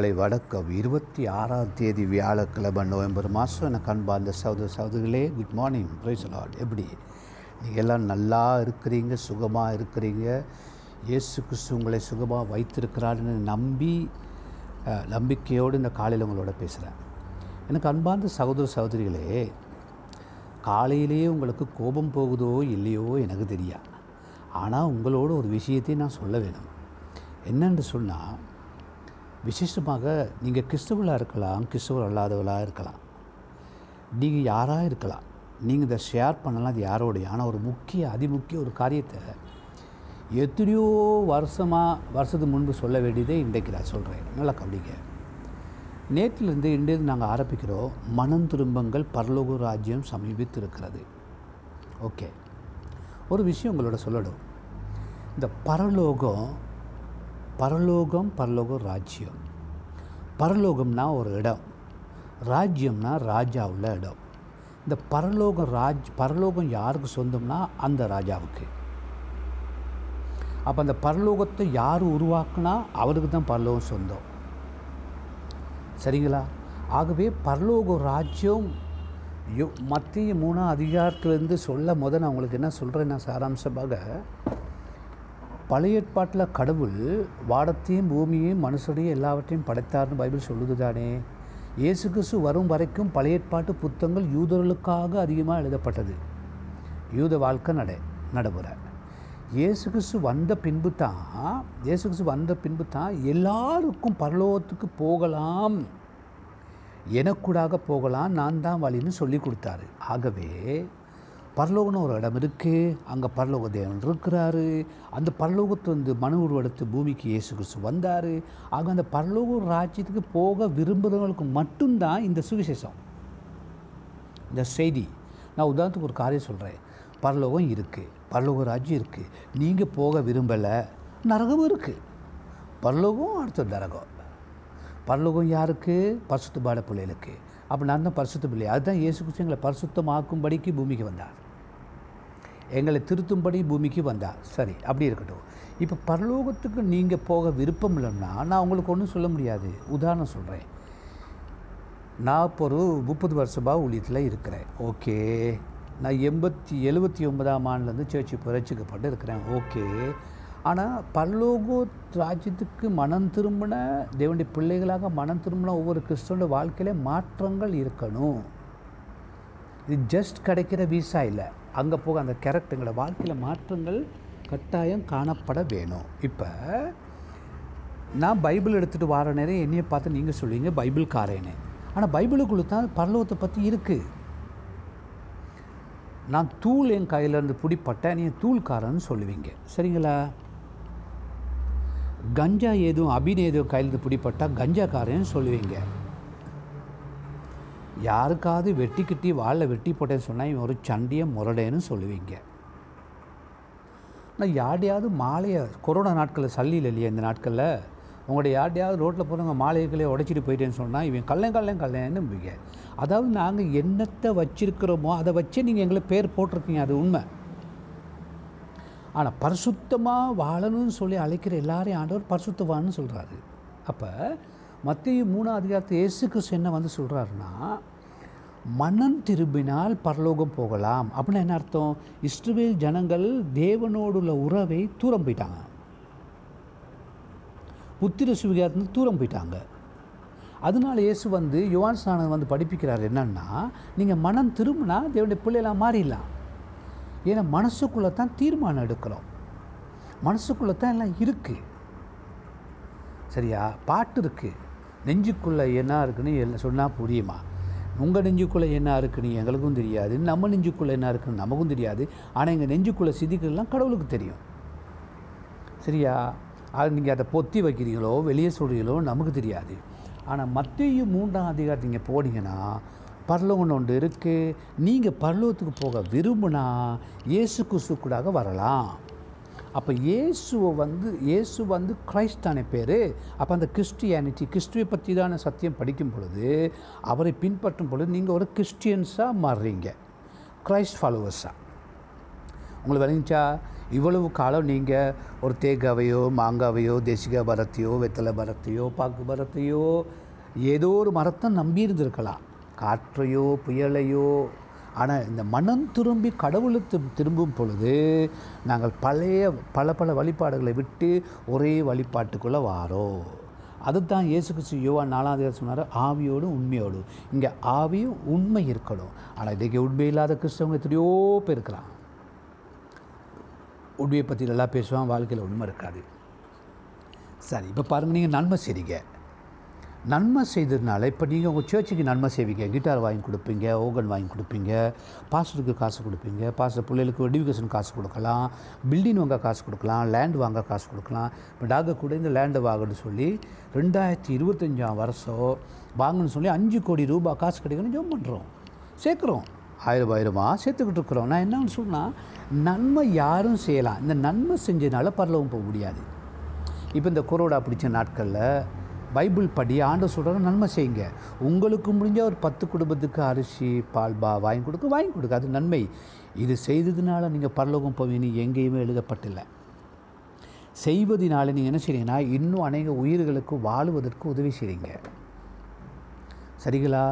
காலை வணக்கம். இருபத்தி ஆறாம் தேதி வியாழக்கிழமை நவம்பர் மாதம். எனக்கு அன்பார்ந்த சகோதர சகோதரிகளே குட் மார்னிங் பிரைஸ் லார்ட் எப்படி? நீங்கள் எல்லாம் நல்லா இருக்கிறீங்க சுகமாக இருக்கிறீங்க? இயேசு கிறிஸ்து உங்களை சுகமாக வைத்திருக்கிறாருன்னு நம்பி நம்பிக்கையோடு இந்த காலையில் உங்களோட பேசுகிறேன் எனக்கு அன்பார்ந்த சகோதர சகோதரிகளே காலையிலேயே உங்களுக்கு கோபம் போகுதோ இல்லையோ எனக்கு தெரியாது. ஆனால் உங்களோட ஒரு விஷயத்தை நான் சொல்ல வேணும். என்னென்று சொன்னால் விசேஷமாக நீங்கள் கிறிஸ்தவர்களாக இருக்கலாம் கிறிஸ்தவர் அல்லாதவளாக இருக்கலாம். நீங்கள் யாராக இருக்கலாம். நீங்கள் இதை ஷேர் பண்ணலாம் அது யாரோடைய ஆனால் ஒரு முக்கிய அதிமுக்கிய ஒரு காரியத்தை எத்தனையோ வருஷமாக வருஷத்துக்கு முன்பு சொல்ல வேண்டியதே இன்றைக்கு நான் சொல்கிறேன். நல்லா கவனிங்க. நேற்றிலிருந்து இன்றைக்கு நாங்கள் ஆரம்பிக்கிறோம் மனம் திரும்பங்கள் பரலோக ராஜ்யம் சமீபித்து இருக்கிறது ஓகே. ஒரு விஷயம் உங்களோட சொல்லணும். இந்த பரலோகம் பரலோகம் பரலோகம் ராஜ்யம். பரலோகம்னா ஒரு இடம். ராஜ்யம்னா ராஜா உள்ள இடம். இந்த பரலோகம் ராஜ் பரலோகம் யாருக்கு சொந்தம்னா அந்த ராஜாவுக்கு. அப்போ அந்த பரலோகத்தை யார் உருவாக்குனா அவருக்கு தான் பரலோகம் சொந்தம். சரிங்களா? ஆகவே பரலோக ராஜ்யம் யோ மத்திய மூணாம் அதிகாரத்திலேருந்து சொல்ல முத நான் உங்களுக்கு என்ன சொல்கிறேன்னா சாராம்சமாக பழைய ஏற்பாட்டில் கடவுள் வானத்தையும் பூமியையும் மனுஷனையும் எல்லாவற்றையும் படைத்தார்னு பைபிள் சொல்லுது தானே. இயேசு கிறிஸ்து வரும் வரைக்கும் பழைய ஏற்பாட்டு புத்தகங்கள் யூதர்களுக்காக அதிகமாக எழுதப்பட்டது. யூத வாழ்க்கை நட நடைமுறை. இயேசு கிறிஸ்து வந்த பின்பு தான் இயேசு கிறிஸ்து வந்த பின்பு தான் எல்லாருக்கும் பரலோகத்துக்கு போகலாம். எனக்கூடாக போகலாம் நான் தான் வழின்னு சொல்லி கொடுத்தாரு. ஆகவே பரலோகம்னு ஒரு இடம் இருக்குது அங்கே பரலோக தேவன் இருக்கிறாரு. அந்த பரலோகத்தை வந்து மனு உருவெடுத்து பூமிக்கு இயேசு கிறிஸ்து வந்தார். ஆக அந்த பரலோக ராஜ்யத்துக்கு போக விரும்புகிறவங்களுக்கு மட்டும்தான் இந்த சுவிசேஷம். இந்த செய்தி. நான் உதாரணத்துக்கு ஒரு காரியம் சொல்கிறேன் பரலோகம் இருக்குது பரலோக ராஜ்யம் இருக்குது நீங்கள் போக விரும்பலை. நரகமும் இருக்குது பரலோகம் அடுத்த நரகம். பரலோகம் யாருக்கு? பரிசுத்த பாட பிள்ளைகளுக்கு அப்போ நான் தான் பரிசுத்த பிள்ளை. அதுதான் இயேசு கிறிஸ்து எங்களை பரிசுத்தமாக்கும்படிக்கு பூமிக்கு வந்தார். எங்களை திருத்தும்படி பூமிக்கு வந்தா சரி அப்படி இருக்கட்டும். இப்போ பரலோகத்துக்கு நீங்கள் போக விருப்பம் இல்லைன்னா நான் உங்களுக்கு ஒன்றும் சொல்ல முடியாது. உதாரணம் சொல்கிறேன் நான் இப்போ ஒரு முப்பது வருஷமாக ஊழியத்தில் இருக்கிறேன். ஓகே. நான் எண்பத்தி எழுபத்தி ஒன்பதாம் ஆண்டுலேருந்து சேர்ச்சி புரட்சிக்கப்பட்டு இருக்கிறேன். ஓகே. ஆனால் பரலோக ராஜ்யத்துக்கு மனம் திரும்பின தேவனுடைய பிள்ளைகளாக மனம் திரும்பின ஒவ்வொரு கிறிஸ்தவனுடைய வாழ்க்கையில மாற்றங்கள் இருக்கணும். இது ஜஸ்ட் கிடைக்கிற வீசா இல்லை. அங்கே போக அந்த கேரக்டருங்களோட வாழ்க்கையில் மாற்றங்கள் கட்டாயம் காணப்பட வேணும். இப்போ நான் பைபிள் எடுத்துகிட்டு வர நேரம் என்னையை பார்த்து நீங்கள் சொல்லுவீங்க பைபிள் காரேனே ஆனால் பைபிளுக்குள்ளே தான் பரலோகத்தை பற்றி இருக்குது நான் தூள் என் கையிலேருந்து பிடிப்பட்டேன் நீ தூள்காரன்னு சொல்லுவீங்க. சரிங்களா? கஞ்சா ஏதும் அபின் ஏதும் கையிலேருந்து பிடிப்பட்டா கஞ்சாக்காரன்னு சொல்லுவீங்க. யாருக்காவது வெட்டி கிட்டி வாளில் வெட்டி போட்டேன்னு சொன்னால் இவன் ஒரு சண்டியை முரடேன்னு சொல்லுவீங்க. ஆனால் யார்டையாவது மாலையை கொரோனா நாட்களில் சல்லியில் இல்லையா இந்த நாட்களில்? உங்களுடைய யார்டையாவது ரோட்டில் போகிறவங்க மாலைகளே உடைச்சிட்டு போயிட்டேன்னு சொன்னால் இவன் கல்லையும் கல்லையும் கல்லைன்னு அதாவது நாங்கள் என்னத்தை வச்சுருக்கிறோமோ அதை வச்சே நீங்கள் எங்களை பேர் போட்டிருக்கீங்க அது உண்மை. ஆனால் பரிசுத்தமாக வாழணும்னு சொல்லி அழைக்கிற எல்லாரையும் ஆண்டவர் பரிசுத்தவான்னு சொல்கிறாரு அப்போ மத்திய மூணாவது அதிகாரத்தை இயேசு கிறிஸ்து என்ன வந்து சொல்கிறாருன்னா மனம் திரும்பினால் பரலோகம் போகலாம். அப்படின்னு என்ன அர்த்தம்? இஸ்ரேல் ஜனங்கள் தேவனோடு உள்ள உறவை தூரம் போயிட்டாங்க. புத்திர சுவிகாரத்துலேருந்து தூரம் போயிட்டாங்க. அதனால இயேசு வந்து யுவான் ஸ்நானம் வந்து படிப்பிக்கிறார் என்னன்னா நீங்கள் மனம் திரும்பினா தேவனுடைய பிள்ளைலாம் மாறிடலாம். ஏன்னா மனசுக்குள்ளே தான் தீர்மானம் எடுக்கிறோம். மனசுக்குள்ளே தான் எல்லாம் இருக்குது சரியா? பாட்டு இருக்குது நெஞ்சுக்குள்ளே என்ன இருக்குன்னு எல்லாம் சொன்னால் புரியுமா? உங்கள் நெஞ்சுக்குள்ளே என்ன இருக்குன்னு எங்களுக்கும் தெரியாது. நம்ம நெஞ்சுக்குள்ளே என்ன இருக்குன்னு நமக்கும் தெரியாது. ஆனால் எங்கள் நெஞ்சுக்குள்ளே சிதிக்கலாம் கடவுளுக்கு தெரியும். சரியா? அது நீங்கள் அதை பொத்தி வைக்கிறீங்களோ வெளியே சொல்கிறீங்களோ நமக்கு தெரியாது. ஆனால் மத்திய மூன்றாம் அதிகாரத்தை நீங்கள் போனீங்கன்னா பரலோகம்னு ஒன்று இருக்குது நீங்கள் பரலோகத்துக்கு போக விரும்பினா இயேசு குசுக்கூடாக வரலாம். அப்போ இயேசுவை வந்து இயேசு வந்து கிரைஸ்டான பேர்? அப்போ அந்த கிறிஸ்டியானிட்டி கிறிஸ்துவை பற்றி தான சத்தியம் படிக்கும் பொழுது அவரை பின்பற்றும் பொழுது நீங்கள் ஒரு கிறிஸ்டியன்ஸாக மாறுறீங்க. கிரைஸ்ட் ஃபாலோவர்ஸாக உங்களுக்கு விளங்கிச்சா? இவ்வளவு காலம் நீங்கள் ஒரு தேங்காவையோ மாங்காவையோ தேசிகா மரத்தையோ வெத்தலை மரத்தையோ பாக்கு மரத்தையோ ஏதோ ஒரு மரத்தை நம்பி இருந்திருக்கலாம். காற்றையோ புயலையோ ஆனால் இந்த மனம் திரும்பி கடவுளுக்கு திரும்பும் பொழுது நாங்கள் பழைய பல பல வழிபாடுகளை விட்டு ஒரே வழிபாட்டுக்குள்ளே வாரோம். அதுதான் இயேசு கிறிஸ்து யோவா நாலாவது சொன்னார் ஆவியோடும் உண்மையோடும் இங்கே ஆவியும் உண்மை இருக்கணும். ஆனால் இன்றைக்கி உண்மை இல்லாத கிறிஸ்தவங்க எத்தனையோ பேர் இருக்கிறான் உண்மையை பற்றி நல்லா பேசுவான் வாழ்க்கையில் உண்மை இருக்காது. சரி இப்போ பாருங்கள் நீங்கள் நன்மை செய்றீங்க. நன்மை செய்ததுனால இப்போ நீங்கள் உங்கள் சேர்ச்சுக்கு நன்மை செய்வீங்க. கிட்டார் வாங்கி கொடுப்பீங்க ஓகன் வாங்கி கொடுப்பீங்க பாஸ்டருக்கு காசு கொடுப்பீங்க பாஸ்டர் பிள்ளைகளுக்கு எடுக்கேஷன் காசு கொடுக்கலாம் பில்டிங் வாங்க காசு கொடுக்கலாம் லேண்ட் வாங்க காசு கொடுக்கலாம். இப்போ டாக்டர் கூட இந்த லேண்டை வாங்கன்னு சொல்லி ரெண்டாயிரத்தி இருபத்தஞ்சாம் வருஷம் வாங்கன்னு சொல்லி அஞ்சு கோடி ரூபாய் காசு கிடைக்கணும்னு ஜம் பண்ணுறோம் சேர்க்குறோம். ஆயிரம் ஆயிரமாக சேர்த்துக்கிட்டு இருக்கிறோம். நான் என்னன்னு சொன்னால் நன்மை யாரும் செய்யலாம். இந்த நன்மை செஞ்சதுனால பரலவும் போக முடியாது. இப்போ இந்த கொரோனா பிடிச்ச நாட்களில் பைபிள் படி ஆண்டு சொல்கிறாங்க நன்மை செய்யுங்க. உங்களுக்கு முடிஞ்ச ஒரு பத்து குடும்பத்துக்கு அரிசி பால் பா வாங்கி கொடுக்க வாங்கி கொடுக்க அது நன்மை. இது செய்ததுனால நீங்கள் பரலோகம் போவீங்க எங்கேயுமே எழுதப்பட்டில்லை. செய்வதனால நீங்கள் என்ன செய்றீங்கன்னா இன்னும் அநேக உயிர்களுக்கு வாழுவதற்கு உதவி செய்கிறீங்க சரிங்களா?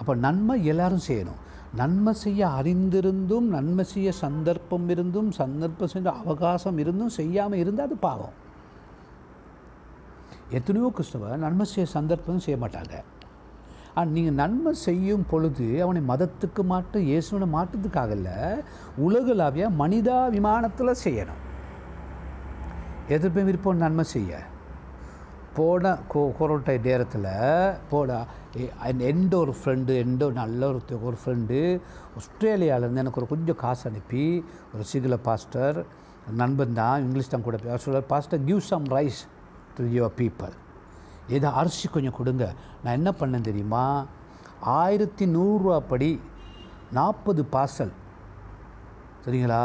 அப்போ நன்மை எல்லாரும் செய்யணும். நன்மை செய்ய அறிந்திருந்தும் நன்மை செய்ய சந்தர்ப்பம் இருந்தும் சந்தர்ப்பம் செஞ்ச அவகாசம் இருந்தும் செய்யாமல் இருந்தால் அது பாவம். எத்தனையோ கிறிஸ்தவ நன்மை செய்ய சந்தர்ப்பம் செய்ய மாட்டாங்க. ஆனால் நீங்கள் நன்மை செய்யும் பொழுது அவனை மதத்துக்கு மாட்டு இயேசுவனை மாட்டத்துக்காக இல்லை உலகளாவிய மனிதா விமானத்தில் செய்யணும். எதிர்ப்பும் விருப்பம் நன்மை செய்ய. போன கோ கொரோட்டை நேரத்தில் போன எந்த ஒரு ஃப்ரெண்டு எந்த ஒரு நல்ல ஒரு ஒரு ஃப்ரெண்டு ஆஸ்திரேலியாவிலேருந்து எனக்கு ஒரு கொஞ்சம் காசு அனுப்பி ஒரு சிகில பாஸ்டர் நண்பன் தான் இங்கிலீஷ் தான் கூட சொல்ல pastor give some rice to your people ஏதோ அரிசி கொஞ்சம் கொடுங்க. நான் என்ன பண்ணேன் தெரியுமா? ஆயிரத்தி நூறுரூவா படி நாற்பது பார்சல் சரிங்களா?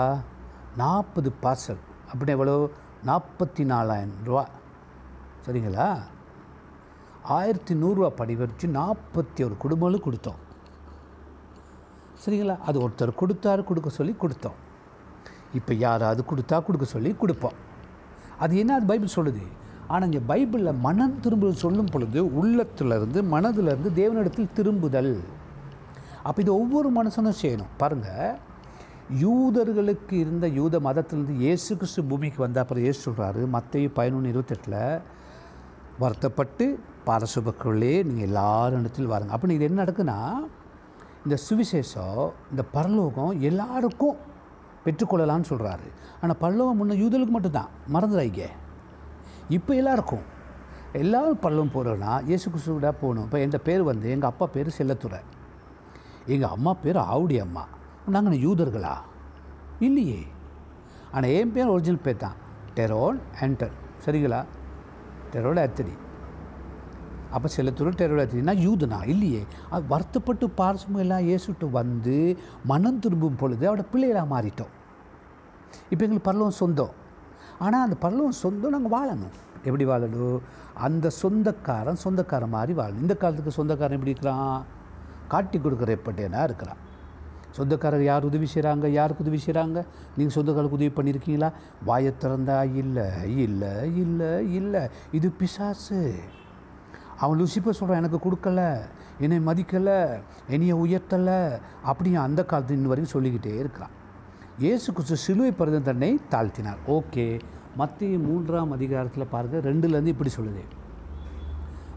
நாற்பது பார்சல் அப்படின்னு எவ்வளோ? நாற்பத்தி நாலாயிரம் ரூபா. சரிங்களா? ஆயிரத்தி நூறுரூவா படி வச்சு நாற்பத்தி ஒரு குடும்பங்களும் கொடுத்தோம். சரிங்களா? அது ஒருத்தர் கொடுத்தாரு கொடுக்க சொல்லி கொடுத்தோம். இப்போ யாராவது கொடுத்தா கொடுக்க சொல்லி கொடுப்போம். அது என்ன? அது பைபிள் சொல்லுது. ஆனால் இங்கே பைபிளில் மனம் திரும்புதல் சொல்லும் பொழுது உள்ளத்திலிருந்து மனதிலிருந்து தேவனிடத்தில் திரும்புதல். அப்போ இது ஒவ்வொரு மனுஷனும் செய்யணும். பாருங்கள் யூதர்களுக்கு இருந்த யூத மதத்திலிருந்து இயேசு கிறிஸ்து பூமிக்கு வந்த அப்புறம் இயேசு சொல்கிறாரு மத்தையும் பதினொன்று இருபத்தெட்டில் வருத்தப்பட்டு பாரசுபக்குள்ளே நீங்கள் எல்லாரும் இடத்தில் வாருங்க. அப்போ இது என்ன நடக்குன்னா இந்த சுவிசேஷம் இந்த பரலோகம் எல்லாருக்கும் பெற்றுக்கொள்ளலாம்னு சொல்கிறாரு ஆனால் பரலோகம் முன்ன யூதர்களுக்கு மட்டும்தான். மறந்துடாய்ங்க இப்போ எல்லாம் இருக்கும். எல்லாரும் பள்ளம் போகிறோன்னா இயேசு கிறிஸ்துவோட போகணும். இப்போ எந்த பேர் வந்து எங்கள் அப்பா பேர் செல்லத்துறை. எங்கள் அம்மா பேர் ஆவுடி அம்மா. நாங்கள் யூதர்களா? இல்லையே. ஆனால் என் பேர் ஒரிஜினல் பேர் தான். டெரோன் ஆண்டர். சரிங்களா? டெரோட அத்தடி அப்போ செல்லத்துறை டெரோட அத்தடினா யூதனா? இல்லையே. அது வருத்தப்பட்டு பாரசமும் எல்லாம் இயேசுட்டு வந்து மனம் திரும்பும் பொழுது அவட பிள்ளைகளாக மாறிட்டோம். இப்போ எங்களுக்கு பரலவம் சொந்தம். ஆனால் அந்த பல்லவன் சொந்தம் நாங்கள் வாழணும். எப்படி வாழணும்? அந்த சொந்தக்காரன் சொந்தக்காரன் மாதிரி வாழணும். இந்த காலத்துக்கு சொந்தக்காரன் எப்படி இருக்கிறான்? காட்டி கொடுக்குற எப்பட்டேனா இருக்கிறான். சொந்தக்காரர் யார் உதவி செய்கிறாங்க யாருக்கு உதவி செய்கிறாங்க நீங்கள் சொந்தக்காரருக்கு உதவி பண்ணியிருக்கீங்களா? வாயை திறந்தா இல்லை இல்லை இல்லை இல்லை. இது பிசாசு. அவன் லூசிப்பர் சொல்கிறான் எனக்கு கொடுக்கல. என்னை மதிக்கலை. என்னையை உயர்த்தலை. அப்படின்னு அந்த காலத்து இன்ன வரைக்கும் சொல்லிக்கிட்டே இருக்கிறான். இயேசு கிறிஸ்து சிலுவை பிறந்த தன்னை தாழ்த்தினார். ஓகே. மத்திய மூன்றாம் அதிகாரத்தில் பாருங்கள் ரெண்டுலேருந்து இப்படி சொல்லுது.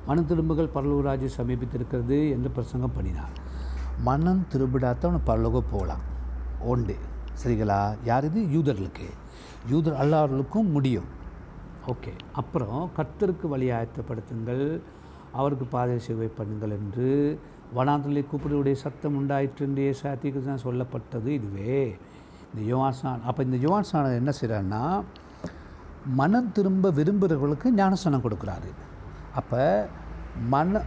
மனம் திரும்புகள் பரலூராஜு சமீபித்திருக்கிறது என்று பிரசங்கம் பண்ணினார். மனம் திரும்பிடாத அவனை பரலோகம் போகலாம் ஒன்று சரிங்களா? யார் இது? யூதர்களுக்கு. யூதர் அல்லாதவர்களுக்கும் முடியும். ஓகே. அப்புறம் கர்த்தருக்கு வழியாயத்தப்படுத்துங்கள் அவருக்கு பாதை சேவை பண்ணுங்கள் என்று வனாந்தலை கூப்பிடுடைய சத்தம் உண்டாயிற்று என்று ஏசாத்திக்கு தான் சொல்லப்பட்டது இதுவே. இந்த யுவான்சான் அப்போ இந்த யுவான்ஸ்நானம் என்ன செய்கிறாருன்னா மனம் திரும்ப விரும்புகிறவர்களுக்கு ஞானஸ்தானம் கொடுக்குறாரு. அப்போ மன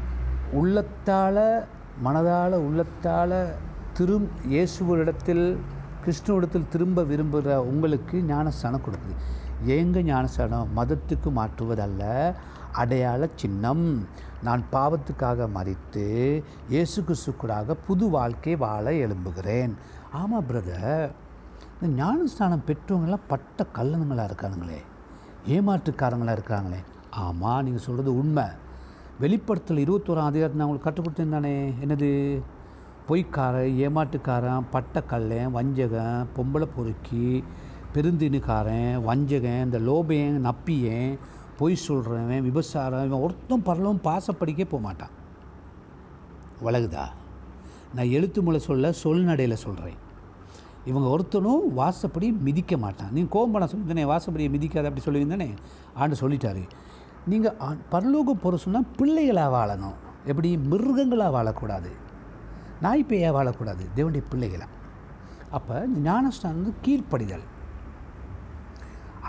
உள்ளத்தால் மனதால் உள்ளத்தால் திரும் இயேசுவரிடத்தில் கிருஷ்ணனிடத்தில் திரும்ப விரும்புகிற உங்களுக்கு ஞானஸ்தானம் கொடுக்குது. ஏங்க ஞானஸ்தானம் மதத்துக்கு மாற்றுவதல்ல அடையாள சின்னம். நான் பாவத்துக்காக மறித்து இயேசு கிறிஸ்துக்கூடாக புது வாழ்க்கை வாழ எழும்புகிறேன். ஆமாம் பிரதர் இந்த ஞானஸ்தானம் பெற்றவங்களாம் பட்ட கல்லனுங்களாக இருக்கானுங்களே. ஏமாற்றுக்காரங்களாக இருக்காங்களே. ஆமாம் நீங்கள் சொல்கிறது உண்மை. வெளிப்படுத்தல் இருபத்தோராம் அதிகாரத்தை நான் உங்களுக்கு கற்றுக் கொடுத்தேன் என்னது? பொய்க்காரன் ஏமாட்டுக்காரன் பட்டக்கல்லன் வஞ்சகன் பொம்பளை பொறுக்கி பெருந்தினுக்காரன் வஞ்சகன் இந்த லோபையன் நப்பியன் பொய் சொல்கிறவன் விபசாரம் இவன் ஒருத்தம் பரலவும் பாசப்படிக்கே போக மாட்டான். வழகுதா நான் எழுத்து மூலை சொல்ல சொல்நடையில் சொல்கிறேன் இவங்க ஒருத்தனும் வாசப்படி மிதிக்க மாட்டான். நீங்கள் கோம்பனை சொல்லித்தானே வாசப்படியை மிதிக்காத அப்படி சொல்லியிருந்தானே ஆண்டு சொல்லிட்டாரு. நீங்கள் பரலோக போகிற சொன்னால் பிள்ளைகளாக வாழணும். எப்படி? மிருகங்களாக வாழக்கூடாது. நாய் பேயாக வாழக்கூடாது. தேவனுடைய பிள்ளைகளாக அப்போ இந்த ஞானஸ்தானம் வந்து கீழ்ப்படிதல்.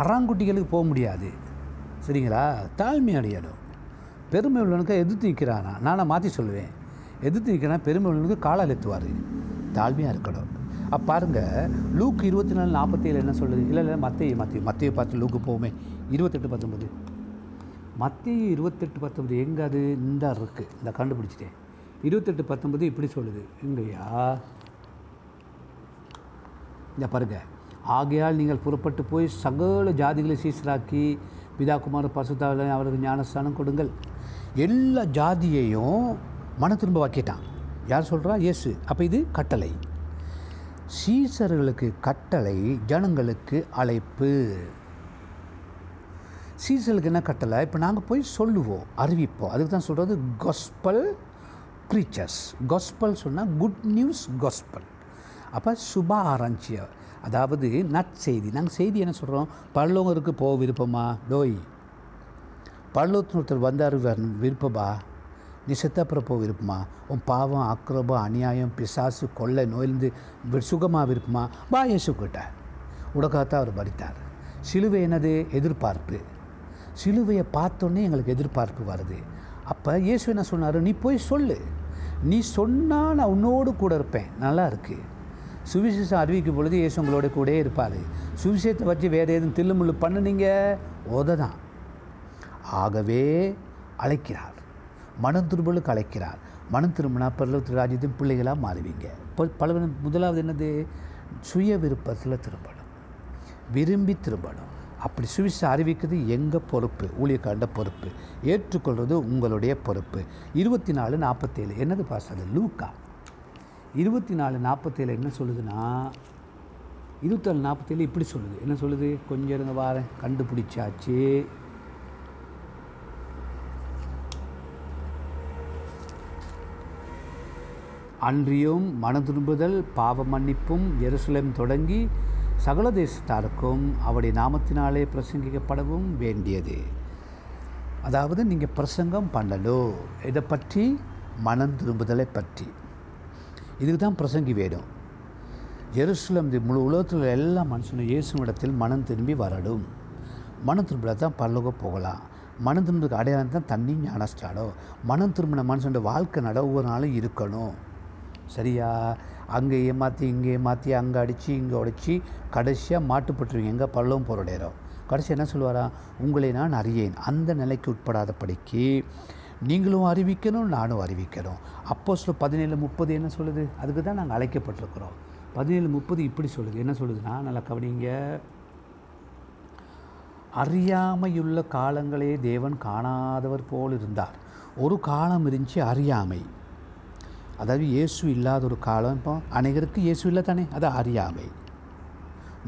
அறாங்குட்டிகளுக்கு போக முடியாது. சரிங்களா? தாழ்மை அடையணும். பெருமை உள்ளவனுக்கு எதிர்த்து நிற்கிறானா நானே மாற்றி சொல்லுவேன். எதிர்த்து நிற்கிறான் பெருமை உள்ளவனுக்கு காலால் எத்துவார் தாழ்மையாக இருக்கணும். அப்போ பாருங்கள் லூக் இருபத்தி நாலு நாற்பத்தேழு என்ன சொல்லுது? இல்லை இல்லை மத்திய மத்திய மத்திய பார்த்து லூக்கு போவோமே. இருபத்தெட்டு பத்தொம்பது. மத்திய இருபத்தெட்டு பத்தொம்பது எங்கே அது? இந்த இருக்குது இந்த கண்டுபிடிச்சிட்டேன். இருபத்தெட்டு பத்தொம்பது இப்படி சொல்லுது. எங்கய்யா? இந்த பாருங்க. ஆகையால் நீங்கள் புறப்பட்டு போய் சகல ஜாதிகளை சீசராக்கி பிதாகுமார் பசுத்தாவில் அவருக்கு ஞானஸ்தானம் கொடுங்கள். எல்லா ஜாதியையும் மன திரும்ப வாக்கிட்டான். யார் சொல்கிறா இயேசு. அப்போ இது கட்டளை. சீசர்களுக்கு கட்டளை ஜனங்களுக்கு அழைப்பு. சீசர்களுக்கு என்ன கட்டளை? இப்போ நாங்கள் போய் சொல்லுவோம் அறிவிப்போம். அதுக்கு தான் சொல்கிறது கொஸ்பல் ப்ரீச்சர்ஸ் கொஸ்பல் சொன்னால் குட் நியூஸ் கொஸ்பல் அப்போ சுப ஆரஞ்சிய அதாவது நற்செய்தி. நாங்கள் செய்தி என்ன சொல்கிறோம் பல்லவங்களுக்கு போக விருப்பமா? டோய். பல்லவத்தின் ஒருத்தர் வந்தார் விருப்பமா? நீ செத்தப்புறம் போக விருப்பமா உன் பாவம் அக்ரோபம் அநியாயம் பிசாசு கொள்ளை நோயிலிருந்து வி- சுகமா விருப்பமா வா இயேசு கிட்ட. உடக்காத்தான் அவர் பறித்தார் சிலுவை என்னது? எதிர்பார்ப்பு. சிலுவையை பார்த்தோன்னே எங்களுக்கு எதிர்பார்ப்பு வருது. அப்போ இயேசு என்ன சொன்னார்? நீ போய் சொல்லு. நீ சொன்னால் நான் உன்னோடு கூட இருப்பேன். நல்லா இருக்குது சுவிசேஷம் அறிவிக்கும் பொழுது இயேசு உங்களோட கூட இருப்பார். சுவிசேஷத்தை வச்சு வேறு எதுவும் தில்லுமுள்ளு பண்ணுனீங்க? உத தான் ஆகவே அழைக்கிறார். மனம் திரும்பலுக்கு அழைக்கிறார் மனம் திரும்பினா பரலோகத்து ராஜ்யத்தின் பிள்ளைகளாக மாறுவீங்க. இப்போ பல முதலாவது என்னது? சுய விருப்பத்தில் திரும்பணும். விரும்பி திரும்பணும். அப்படி சுவிச அறிவிக்கிறது எங்கள் பொறுப்பு? ஊழியக்காண்ட பொறுப்பு. ஏற்றுக்கொள்வது உங்களுடைய பொறுப்பு. இருபத்தி நாலு நாற்பத்தேழு என்னது பாசது லூக்கா. இருபத்தி நாலு நாற்பத்தேழு என்ன சொல்லுதுன்னா இருபத்தாலு நாற்பத்தேழு இப்படி சொல்லுது. என்ன சொல்லுது? கொஞ்சம் இருங்க வாரேன். கண்டுபிடிச்சாச்சு. அன்றியும் மனம் பாவ மன்னிப்பும் எருசலேம் தொடங்கி சகல தேசத்தாருக்கும் அவருடைய நாமத்தினாலே பிரசங்கிக்கப்படவும் வேண்டியது. அதாவது நீங்கள் பிரசங்கம் பண்ணணும். இதை பற்றி மனம் திரும்புதலை பற்றி. இதுக்கு தான் பிரசங்கி வேணும். எருசலம் முழு உலகத்தில் எல்லா மனுஷனும் இயேசுவிடத்தில் மனம் திரும்பி வரணும். மனம் திரும்பினா தான் பரலோகம் போகலாம். மனம் திரும்புறதுக்கு அடையாளம் தான் தண்ணி ஞானஸ்டாடம் மனம் திரும்பின மனுஷனோட வாழ்க்கை நட ஒவ்வொரு நாளும் இருக்கணும். சரியா? அங்கே ஏமாற்றி இங்கே ஏமாற்றி அங்கே அடித்து இங்கே உடைச்சி கடைசியாக மாட்டுப்பட்டுருவீங்க. எங்கே பள்ளவும் போகிற நேரம். கடைசி என்ன சொல்லுவாரா? உங்களை நான் அறியேன். அந்த நிலைக்கு உட்படாதபடிக்கு நீங்களும் அறிவிக்கணும் நானும் அறிவிக்கணும். அப்போ சொல்ல பதினேழு முப்பது என்ன சொல்லுது? அதுக்கு தான் நாங்கள் அழைக்கப்பட்டிருக்கிறோம். பதினேழு முப்பது இப்படி சொல்லுது. என்ன சொல்லுதுன்னா நல்லா கவனிங்க. அறியாமையுள்ள காலங்களே தேவன் காணாதவர் போல் இருந்தார். ஒரு காலம் இருந்துச்சு அறியாமை. அதாவது இயேசு இல்லாத ஒரு காலம் இப்போ அநேகருக்கு இயேசு இல்லை தானே? அது அறியாமை.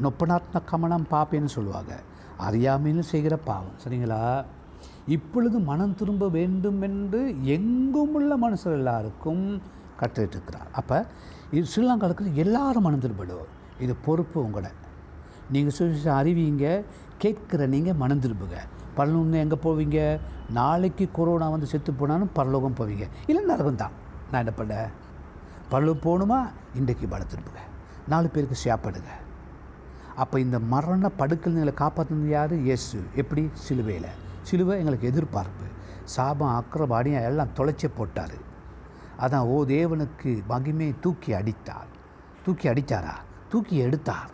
நொப்பனாத்ம கமனம் பாப்பேன்னு சொல்லுவாங்க. அறியாமைன்னு செய்கிற பாவம். சரிங்களா? இப்பொழுது மனம் திரும்ப வேண்டும் என்று எங்கும் உள்ள மனுஷர் எல்லாருக்கும் கற்றுட்ருக்கிறார் அப்போ இது ஸ்ரீலங்காவுக்கு எல்லாரும் மனம் திரும்பிடுவோம் இது பொறுப்பு உங்களோட நீங்கள் சுவிசேஷம் அறிவிங்க கேட்குற நீங்கள் மனம் திரும்புங்க. பரலோகம் எங்கே போவீங்க? நாளைக்கு கொரோனா வந்து செத்து போனாலும் பரலோகம் போவீங்க. இல்லை நரகம் தான். நான் என்ன பண்ணேன் பரலோகம் போகணுமா இன்றைக்கு பல திரும்புங்க நாலு பேருக்கு சாப்பாடுங்க அப்போ இந்த மரண படுக்கல் எங்களை காப்பாற்றினது யார்? இயேசு. எப்படி? சிலுவையில். சிலுவை எங்களுக்கு எதிர்பார்ப்பு. சாபம் அக்கரபாடியும் எல்லாம் தொலைச்சி போட்டார். அதான் ஓ தேவனுக்கு மகிமை தூக்கி அடித்தார். தூக்கி அடித்தாரா? தூக்கி எடுத்தார்.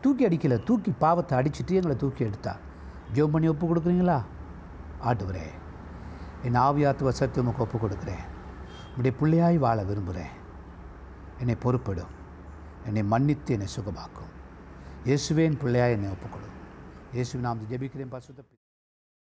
தூக்கி அடிக்கலை. தூக்கி பாவத்தை அடிச்சுட்டு எங்களை தூக்கி எடுத்தார். ஜோம் பண்ணி ஒப்பு கொடுக்குறீங்களா? ஆட்டுவரே என் ஆவியாத்து வசத்தை உமக்கு ஒப்பு கொடுக்குறேன். இப்படி பிள்ளையாய் வாழ விரும்புகிறேன். என்னை பொறுப்பிடும். என்னை மன்னித்து என்னை சுகமாக்கும். இயேசுவேன் பிள்ளையாய் என்னை ஒப்புக்கொடும் இயேசுவின் நாம் ஜெபிக்கிறேன் பசுத்த